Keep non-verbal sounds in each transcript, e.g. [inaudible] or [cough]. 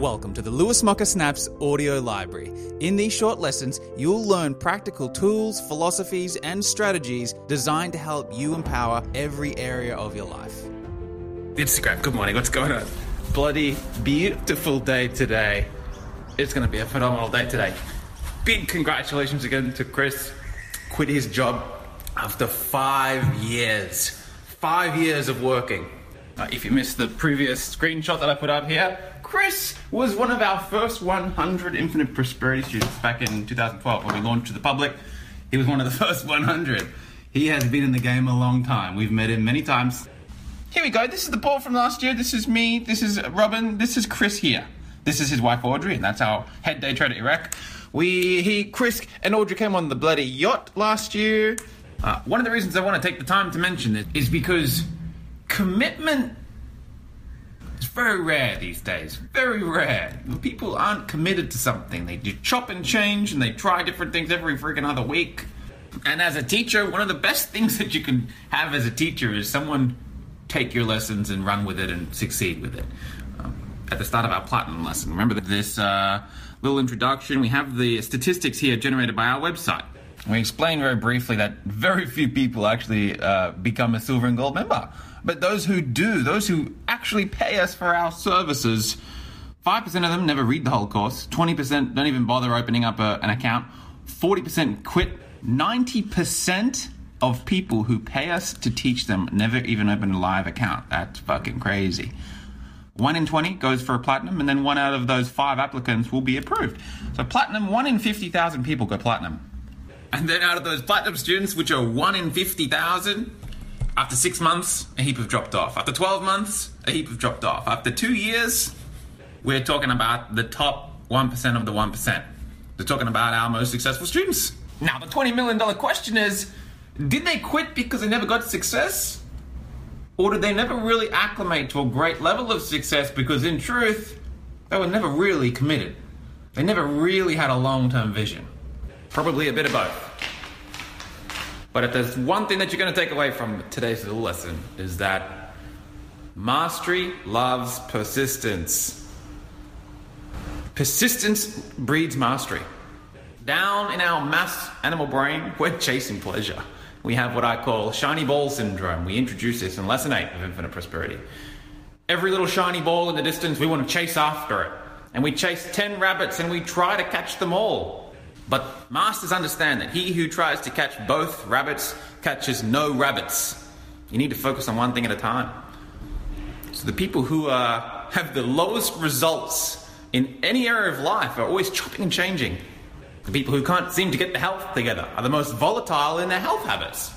Welcome to the Lewis Mocker Snaps audio library. In these short lessons, you'll learn practical tools, philosophies, and strategies designed to help you empower every area of your life. Instagram, good morning. What's going on? Bloody beautiful day today. It's going to be a phenomenal day today. Big congratulations again to Chris. Quit his job after five years. Five years of working. Uh, if you missed the previous screenshot that I put up here, Chris was one of our first 100 Infinite Prosperity students back in 2012 when we launched to the public. He was one of the [laughs] first 100. He has been in the game a long time. We've met him many times. Here we go. This is the ball from last year. This is me. This is Robin. This is Chris here. This is his wife Audrey, and that's our head day trade at Iraq. We, he, Chris, and Audrey came on the bloody yacht last year. Uh, one of the reasons I want to take the time to mention it is because commitment is very rare these days. Very rare. People aren't committed to something. They do chop and change, and they try different things every freaking other week. And as a teacher, one of the best [laughs] things that you can have as a teacher is someone take your lessons and run with it and succeed with it. Um, at the start of our platinum lesson, remember this uh, little introduction? We have the statistics here generated by our website. We explain very briefly that very few people actually uh, become a silver and gold member. But those who do, those who actually pay us for our services, 5% of them never read the whole course, 20% don't even bother opening up a, an account, 40% quit, 90% of people who pay us to teach them never even open a live account. That's fucking crazy. One in 20 goes for a platinum, and then one out of those five applicants will be approved. So, platinum, one in 50,000 people go platinum. And then out of those platinum students, which are one in 50,000, after six months, a heap have dropped off. After 12 months, a heap have dropped off. After two years, we're talking about the top 1% of the 1%. We're talking about our most successful students. Now, the $20 million question is did they quit because they never got success? Or did they never really acclimate to a great level of success because, in truth, they were never really committed? They never really had a long term vision. Probably a bit of both. But if there's one thing that you're going to take away from today's little lesson is that mastery loves persistence. Persistence breeds mastery. Down in our mass animal brain, we're chasing pleasure. We have what I call shiny ball syndrome. We introduce this in lesson 8 of Infinite Prosperity. Every little shiny ball in the distance, we want to chase after it. And we chase 10 rabbits and we try to catch them all. But masters understand that he who tries to catch both rabbits catches no rabbits. You need to focus on one thing at a time. So the people who uh, have the lowest results in any area of life are always chopping and changing. The people who can't seem to get the health together are the most volatile in their health habits.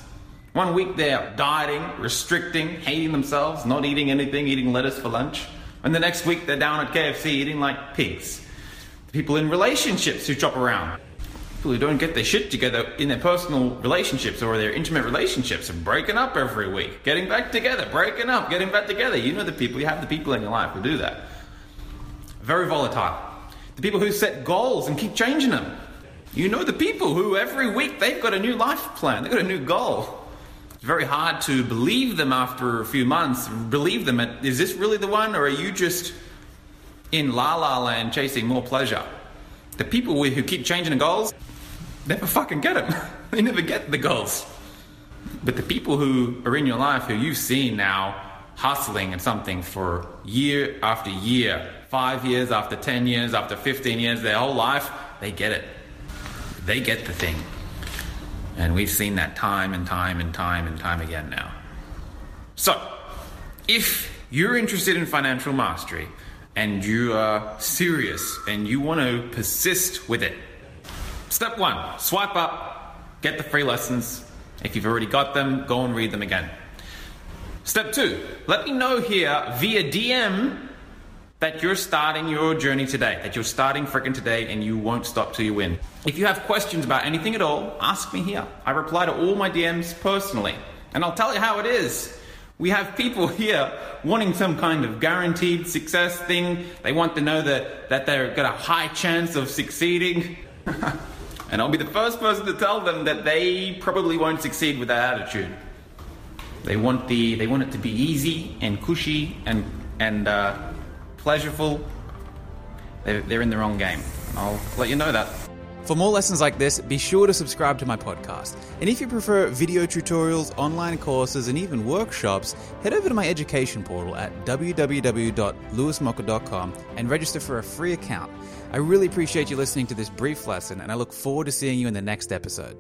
One week they're dieting, restricting, hating themselves, not eating anything, eating lettuce for lunch. And the next week they're down at KFC eating like pigs. The people in relationships who chop around. People who don't get their shit together in their personal relationships or their intimate relationships are breaking up every week, getting back together, breaking up, getting back together. You know the people, you have the people in your life who do that. Very volatile. The people who set goals and keep changing them. You know the people who every week they've got a new life plan, they've got a new goal. It's very hard to believe them after a few months. Believe them. Is this really the one, or are you just in la la land chasing more pleasure? The people who keep changing the goals never fucking get them. [laughs] they never get the goals. But the people who are in your life who you've seen now hustling at something for year after year, five years after 10 years, after 15 years, their whole life, they get it. They get the thing. And we've seen that time and time and time and time again now. So, if you're interested in financial mastery and you are serious and you want to persist with it, step one swipe up, get the free lessons. If you've already got them, go and read them again. Step two, let me know here via DM that you're starting your journey today, that you're starting freaking today and you won't stop till you win. If you have questions about anything at all, ask me here. I reply to all my DMs personally, and I'll tell you how it is. We have people [laughs] here wanting some kind of guaranteed success thing. They want to know that, that they've got a high chance of succeeding. [laughs] and I'll be the first person to tell them that they probably won't succeed with that attitude. They want the they want it to be easy and cushy and and uh, pleasureful. they're, they're in the wrong game. I'll let you know that. For more lessons like this, be sure to subscribe to my podcast. And if you prefer video tutorials, online courses, and even workshops, head over to my education portal at www.lewismocker.com and register for a free account. I really appreciate you listening to this brief lesson, and I look forward to seeing you in the next episode.